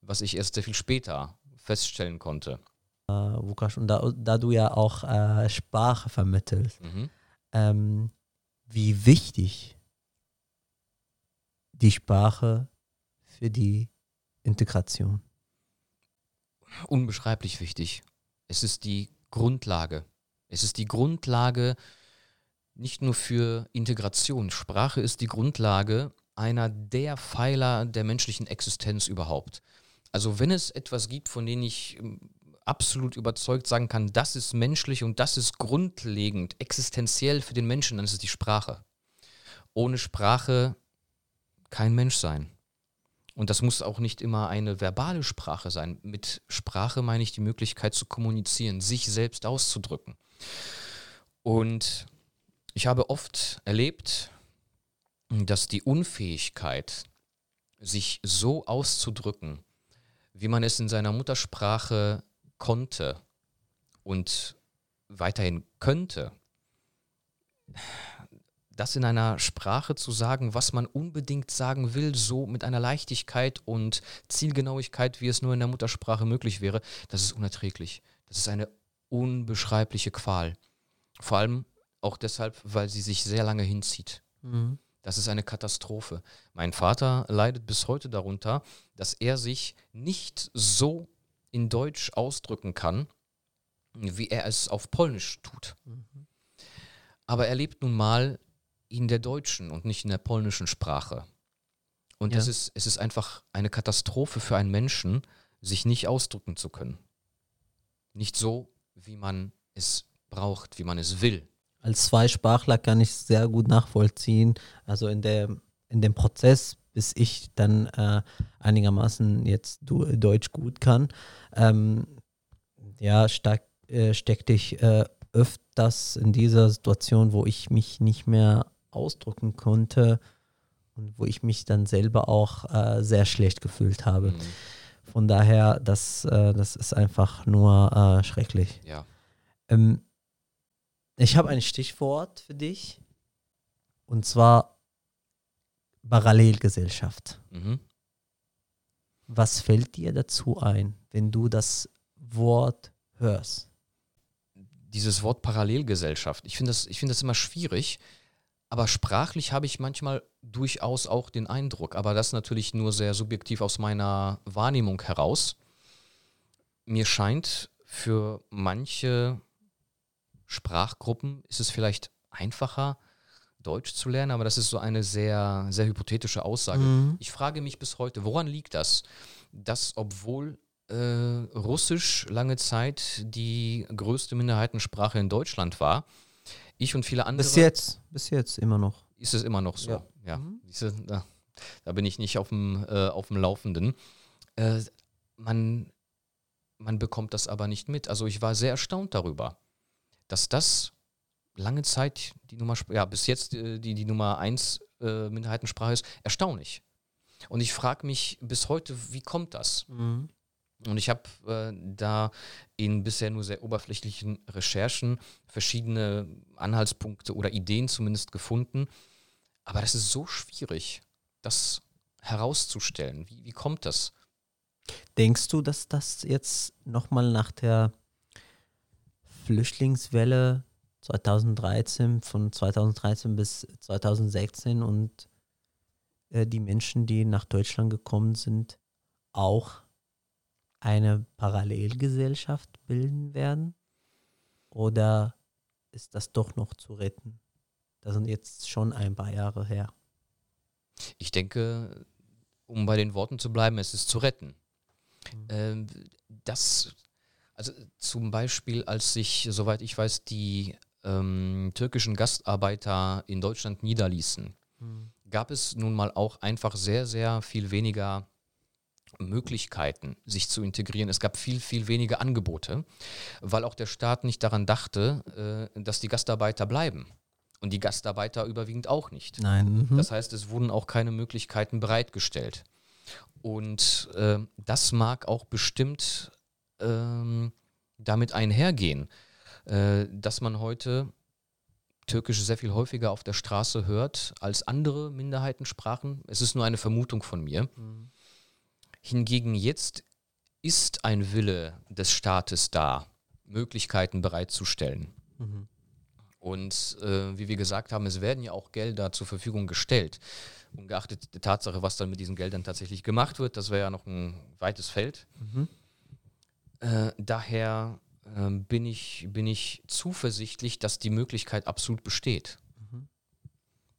was ich erst sehr viel später feststellen konnte. Äh, Lukas, und da, da du ja auch äh, Sprache vermittelst, Mhm. ähm, wie wichtig die Sprache für die Integration. Unbeschreiblich wichtig. Es ist die Grundlage. Es ist die Grundlage nicht nur für Integration. Sprache ist die Grundlage einer der Pfeiler der menschlichen Existenz überhaupt. Also wenn es etwas gibt, von dem ich ähm, absolut überzeugt sagen kann, das ist menschlich und das ist grundlegend, existenziell für den Menschen, dann ist es die Sprache. Ohne Sprache kein Mensch sein. Und das muss auch nicht immer eine verbale Sprache sein. Mit Sprache meine ich die Möglichkeit zu kommunizieren, sich selbst auszudrücken. Und ich habe oft erlebt, dass die Unfähigkeit, sich so auszudrücken, wie man es in seiner Muttersprache konnte und weiterhin könnte, das in einer Sprache zu sagen, was man unbedingt sagen will, so mit einer Leichtigkeit und Zielgenauigkeit, wie es nur in der Muttersprache möglich wäre, das ist unerträglich. Das ist eine unbeschreibliche Qual. Vor allem auch deshalb, weil sie sich sehr lange hinzieht. Das ist eine Katastrophe. Mein Vater leidet bis heute darunter, dass er sich nicht so in Deutsch ausdrücken kann, wie er es auf Polnisch tut. Aber er lebt nun mal in der deutschen und nicht in der polnischen Sprache. Und Ja. es, ist, es ist einfach eine Katastrophe für einen Menschen, sich nicht ausdrücken zu können. Nicht so, wie man es braucht, wie man es will. Als Zweisprachler kann ich sehr gut nachvollziehen. Also in, der, in dem Prozess, bis ich dann äh, einigermaßen jetzt du, Deutsch gut kann, ähm, ja, steck, äh, steckte ich äh, öfters in dieser Situation, wo ich mich nicht mehr ausdrücken konnte und wo ich mich dann selber auch äh, sehr schlecht gefühlt habe. Mhm. Von daher, das, äh, das ist einfach nur äh, schrecklich. Ja. Ähm, ich habe ein Stichwort für dich und zwar Parallelgesellschaft. Mhm. Was fällt dir dazu ein, wenn du das Wort hörst? dieses Wort Parallelgesellschaft, ich finde das, ich finde das immer schwierig, aber sprachlich habe ich manchmal durchaus auch den Eindruck, aber das natürlich nur sehr subjektiv aus meiner Wahrnehmung heraus. Mir scheint, für manche Sprachgruppen ist es vielleicht einfacher, Deutsch zu lernen, aber das ist so eine sehr, sehr hypothetische Aussage. Mhm. Ich frage mich bis heute, woran liegt das, dass obwohl äh, Russisch lange Zeit die größte Minderheitensprache in Deutschland war, ich und viele andere Bis jetzt, bis jetzt immer noch. ist es immer noch so. Ja. Ja, Mhm. Da, da bin ich nicht auf dem, äh, auf dem Laufenden. Äh, man, man bekommt das aber nicht mit. Also ich war sehr erstaunt darüber, dass das lange Zeit die Nummer, ja, bis jetzt äh, die, die Nummer 1 äh, Minderheitensprache ist. Erstaunlich. Und ich frage mich bis heute, wie kommt das? Mhm. Und ich habe äh, da in bisher nur sehr oberflächlichen Recherchen verschiedene Anhaltspunkte oder Ideen zumindest gefunden. Aber das ist so schwierig, das herauszustellen. Wie, wie kommt das? Denkst du, dass das jetzt nochmal nach der Flüchtlingswelle 2013, von 2013 bis 2016 und äh, die Menschen, die nach Deutschland gekommen sind, auch eine Parallelgesellschaft bilden werden? Oder ist das doch noch zu retten? Das sind jetzt schon ein paar Jahre her. Ich denke, um bei den Worten zu bleiben, es ist zu retten. Mhm. Ähm, das, also zum Beispiel, als sich, soweit ich weiß, die ähm, türkischen Gastarbeiter in Deutschland niederließen, gab es nun mal auch einfach sehr, sehr viel weniger Möglichkeiten, sich zu integrieren. Es gab viel, viel weniger Angebote, weil auch der Staat nicht daran dachte, äh, dass die Gastarbeiter bleiben. Und die Gastarbeiter überwiegend auch nicht. Nein. Mhm. Das heißt, es wurden auch keine Möglichkeiten bereitgestellt. Und äh, das mag auch bestimmt ähm, damit einhergehen, äh, dass man heute Türkisch sehr viel häufiger auf der Straße hört als andere Minderheitensprachen. Es ist nur eine Vermutung von mir. Mhm. Hingegen jetzt ist ein Wille des Staates da, Möglichkeiten bereitzustellen. Mhm. Und äh, wie wir gesagt haben, es werden ja auch Gelder zur Verfügung gestellt. Ungeachtet der Tatsache, was dann mit diesen Geldern tatsächlich gemacht wird, das wäre ja noch ein weites Feld. Mhm. Äh, daher ähm, bin, ich, bin ich zuversichtlich, dass die Möglichkeit absolut besteht. Mhm.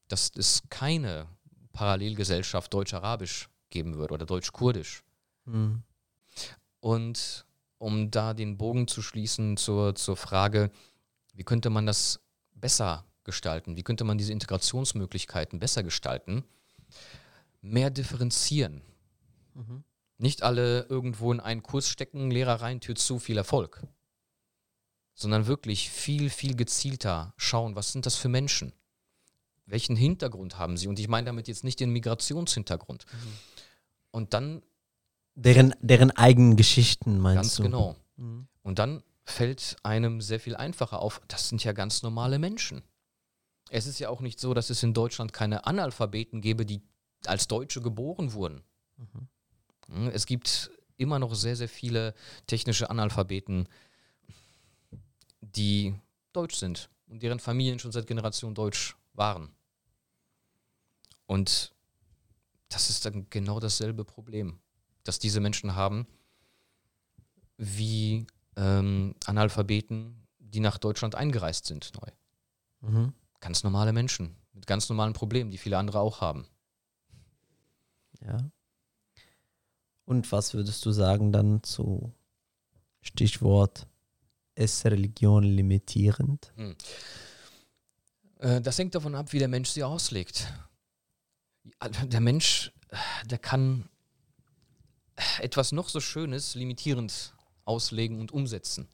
Dass es keine Parallelgesellschaft Deutsch-Arabisch geben wird oder Deutsch-Kurdisch. Mhm. Und um da den Bogen zu schließen zur, zur Frage, wie könnte man das besser gestalten? Wie könnte man diese Integrationsmöglichkeiten besser gestalten? Mehr differenzieren. Mhm. Nicht alle irgendwo in einen Kurs stecken, Lehrer rein, Tür zu, viel Erfolg. Sondern wirklich viel, viel gezielter schauen, was sind das für Menschen? Welchen Hintergrund haben sie? Und ich meine damit jetzt nicht den Migrationshintergrund. Und dann, Deren, deren eigenen Geschichten meinst ganz du? genau, Mhm. Und dann fällt einem sehr viel einfacher auf, das sind ja ganz normale Menschen. Es ist ja auch nicht so, dass es in Deutschland keine Analphabeten gäbe, die als Deutsche geboren wurden. Mhm. Es gibt immer noch sehr, sehr viele technische Analphabeten, die deutsch sind und deren Familien schon seit Generationen deutsch waren. Und das ist dann genau dasselbe Problem, das diese Menschen haben, wie ähm, Analphabeten, die nach Deutschland eingereist sind, neu. Mhm. Ganz normale Menschen mit ganz normalen Problemen, die viele andere auch haben. Ja. Und was würdest du sagen dann zu Stichwort ist Religion limitierend? Äh, das hängt davon ab, wie der Mensch sie auslegt. Der Mensch, äh, der kann etwas noch so Schönes limitierend auslegen und umsetzen.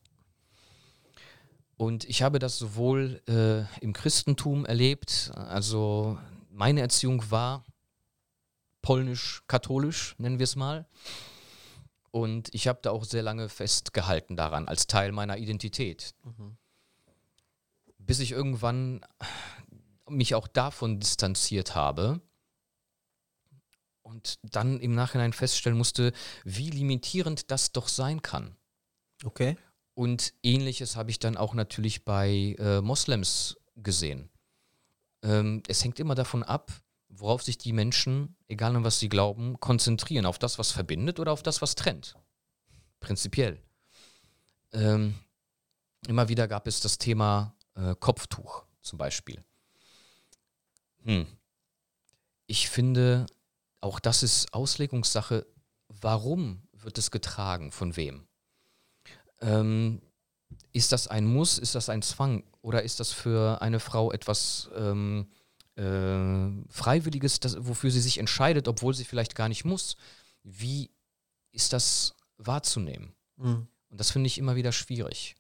Und ich habe das sowohl äh, im Christentum erlebt, also meine Erziehung war polnisch-katholisch, nennen wir es mal. Und ich habe da auch sehr lange festgehalten daran, als Teil meiner Identität. Bis ich irgendwann mich auch davon distanziert habe und dann im Nachhinein feststellen musste, wie limitierend das doch sein kann. Okay. Und ähnliches habe ich dann auch natürlich bei äh, Moslems gesehen. Ähm, es hängt immer davon ab, worauf sich die Menschen, egal an was sie glauben, konzentrieren. Auf das, was verbindet oder auf das, was trennt. Prinzipiell. Ähm, immer wieder gab es das Thema äh, Kopftuch zum Beispiel. Hm. Ich finde, auch das ist Auslegungssache. Warum wird es getragen? Von wem? Ähm, ist das ein Muss? Ist das ein Zwang? Oder ist das für eine Frau etwas ähm, äh, Freiwilliges, das, wofür sie sich entscheidet, obwohl sie vielleicht gar nicht muss? Wie ist das wahrzunehmen? Mhm. Und das finde ich immer wieder schwierig.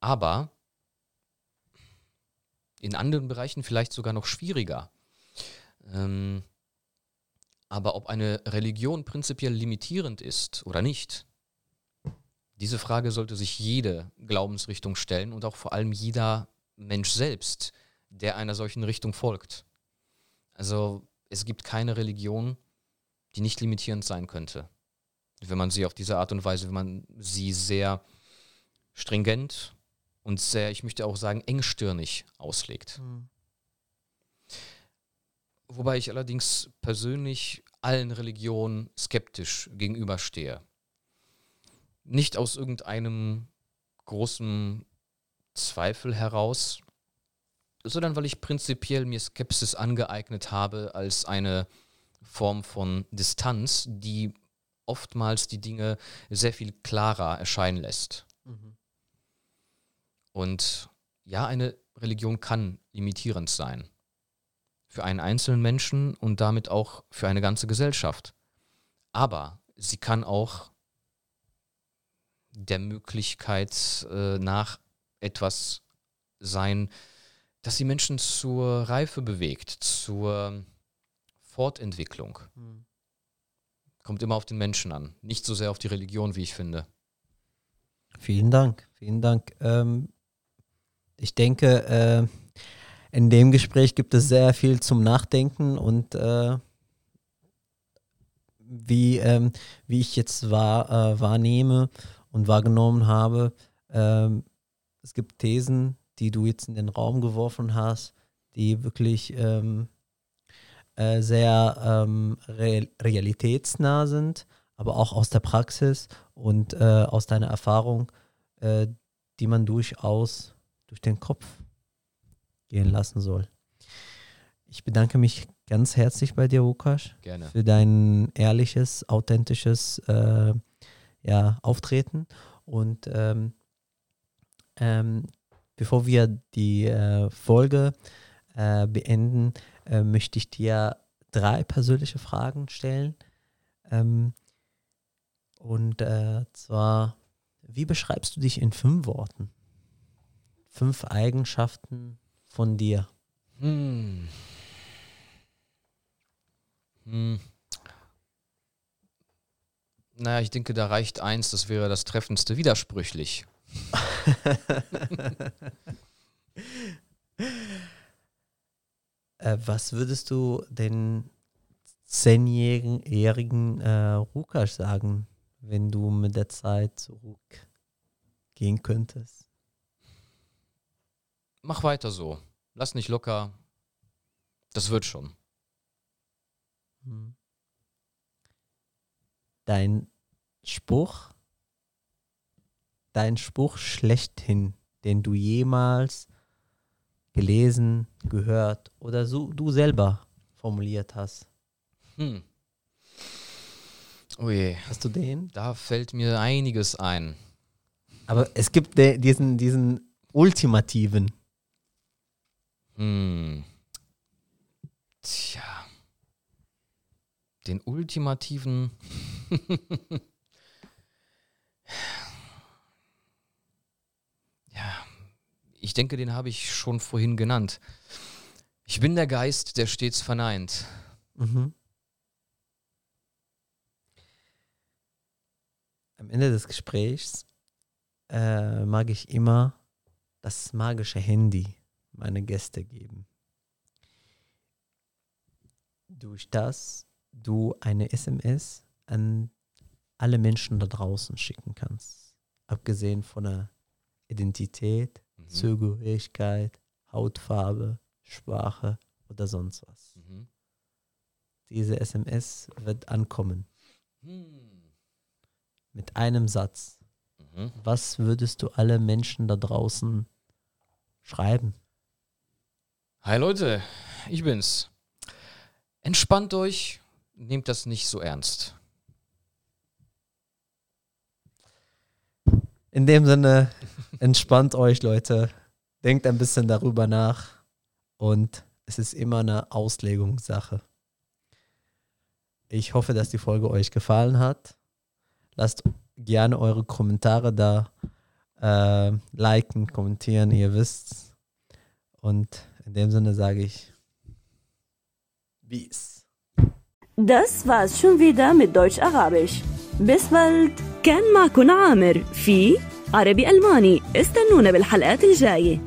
Aber in anderen Bereichen vielleicht sogar noch schwieriger. Ähm, aber ob eine Religion prinzipiell limitierend ist oder nicht, diese Frage sollte sich jede Glaubensrichtung stellen und auch vor allem jeder Mensch selbst, der einer solchen Richtung folgt. Also es gibt keine Religion, die nicht limitierend sein könnte. Wenn man sie auf diese Art und Weise, wenn man sie sehr stringent und sehr, ich möchte auch sagen, engstirnig auslegt. Mhm. Wobei ich allerdings persönlich allen Religionen skeptisch gegenüberstehe. Nicht aus irgendeinem großen Zweifel heraus, sondern weil ich prinzipiell mir Skepsis angeeignet habe als eine Form von Distanz, die oftmals die Dinge sehr viel klarer erscheinen lässt. Mhm. Und ja, eine Religion kann limitierend sein. Für einen einzelnen Menschen und damit auch für eine ganze Gesellschaft. Aber sie kann auch der Möglichkeit äh, nach etwas sein, das die Menschen zur Reife bewegt, zur Fortentwicklung. Mhm. Kommt immer auf den Menschen an, nicht so sehr auf die Religion, wie ich finde. Vielen Dank, vielen Dank. Ähm, ich denke, äh, in dem Gespräch gibt es sehr viel zum Nachdenken und äh, wie, ähm, wie ich jetzt wahr, äh, wahrnehme und wahrgenommen habe, ähm, es gibt Thesen, die du jetzt in den Raum geworfen hast, die wirklich ähm, äh, sehr ähm, real realitätsnah sind, aber auch aus der Praxis und äh, aus deiner Erfahrung, äh, die man durchaus durch den Kopf gehen lassen soll. Ich bedanke mich ganz herzlich bei dir, Lukas, Gerne. für dein ehrliches, authentisches äh, ja, Auftreten. Und ähm, ähm, bevor wir die äh, Folge äh, beenden, äh, möchte ich dir drei persönliche Fragen stellen. Ähm, und äh, zwar, wie beschreibst du dich in fünf Worten? Fünf Eigenschaften von dir. Hm. Hm. Naja, ich denke, da reicht eins, das wäre das treffendste widersprüchlich. [laughs] Äh, was würdest du den zehnjährigen äh, Rukas sagen, wenn du mit der Zeit zurückgehen könntest? Mach weiter so. Lass nicht locker. Das wird schon. Hm. Dein Spruch, dein Spruch schlechthin, den du jemals gelesen, gehört oder so du selber formuliert hast. Hm. Oh je, Hast du den? da fällt mir einiges ein. Aber es gibt diesen, diesen ultimativen. Hm. Tja. Den ultimativen. [laughs] ja. Ich denke, den habe ich schon vorhin genannt. Ich bin der Geist, der stets verneint. Mhm. Am Ende des Gesprächs äh, mag ich immer das magische Handy meine Gäste geben. Durch das du eine SMS an alle Menschen da draußen schicken kannst. Abgesehen von der Identität, Mhm. Zugehörigkeit, Hautfarbe, Sprache oder sonst was. Mhm. Diese SMS wird ankommen Hm. mit einem Satz. Mhm. Was würdest du alle Menschen da draußen schreiben? Hi Leute, ich bin's. Entspannt euch, nehmt das nicht so ernst. In dem Sinne, entspannt euch, Leute. Denkt ein bisschen darüber nach. Und es ist immer eine Auslegungssache. Ich hoffe, dass die Folge euch gefallen hat. Lasst gerne eure Kommentare da. Äh, liken, kommentieren, ihr wisst. Und in dem Sinne sage ich, Peace. Das war's schon wieder mit Deutsch-Arabisch. Bis bald. كان معكم عامر في عربي ألماني استنونا بالحلقات الجاية